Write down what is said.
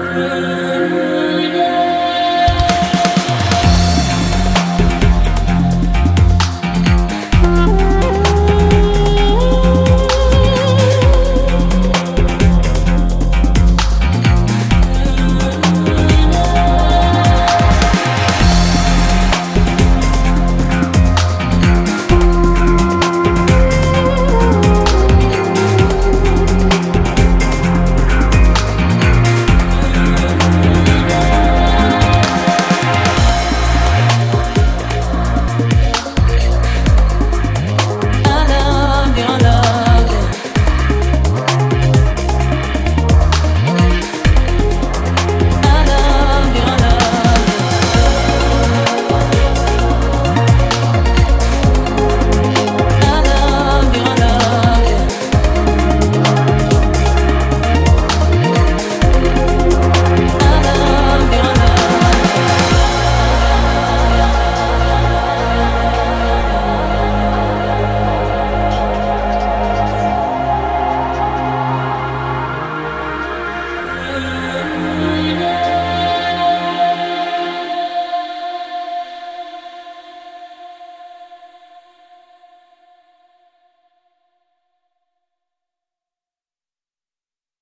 Amen.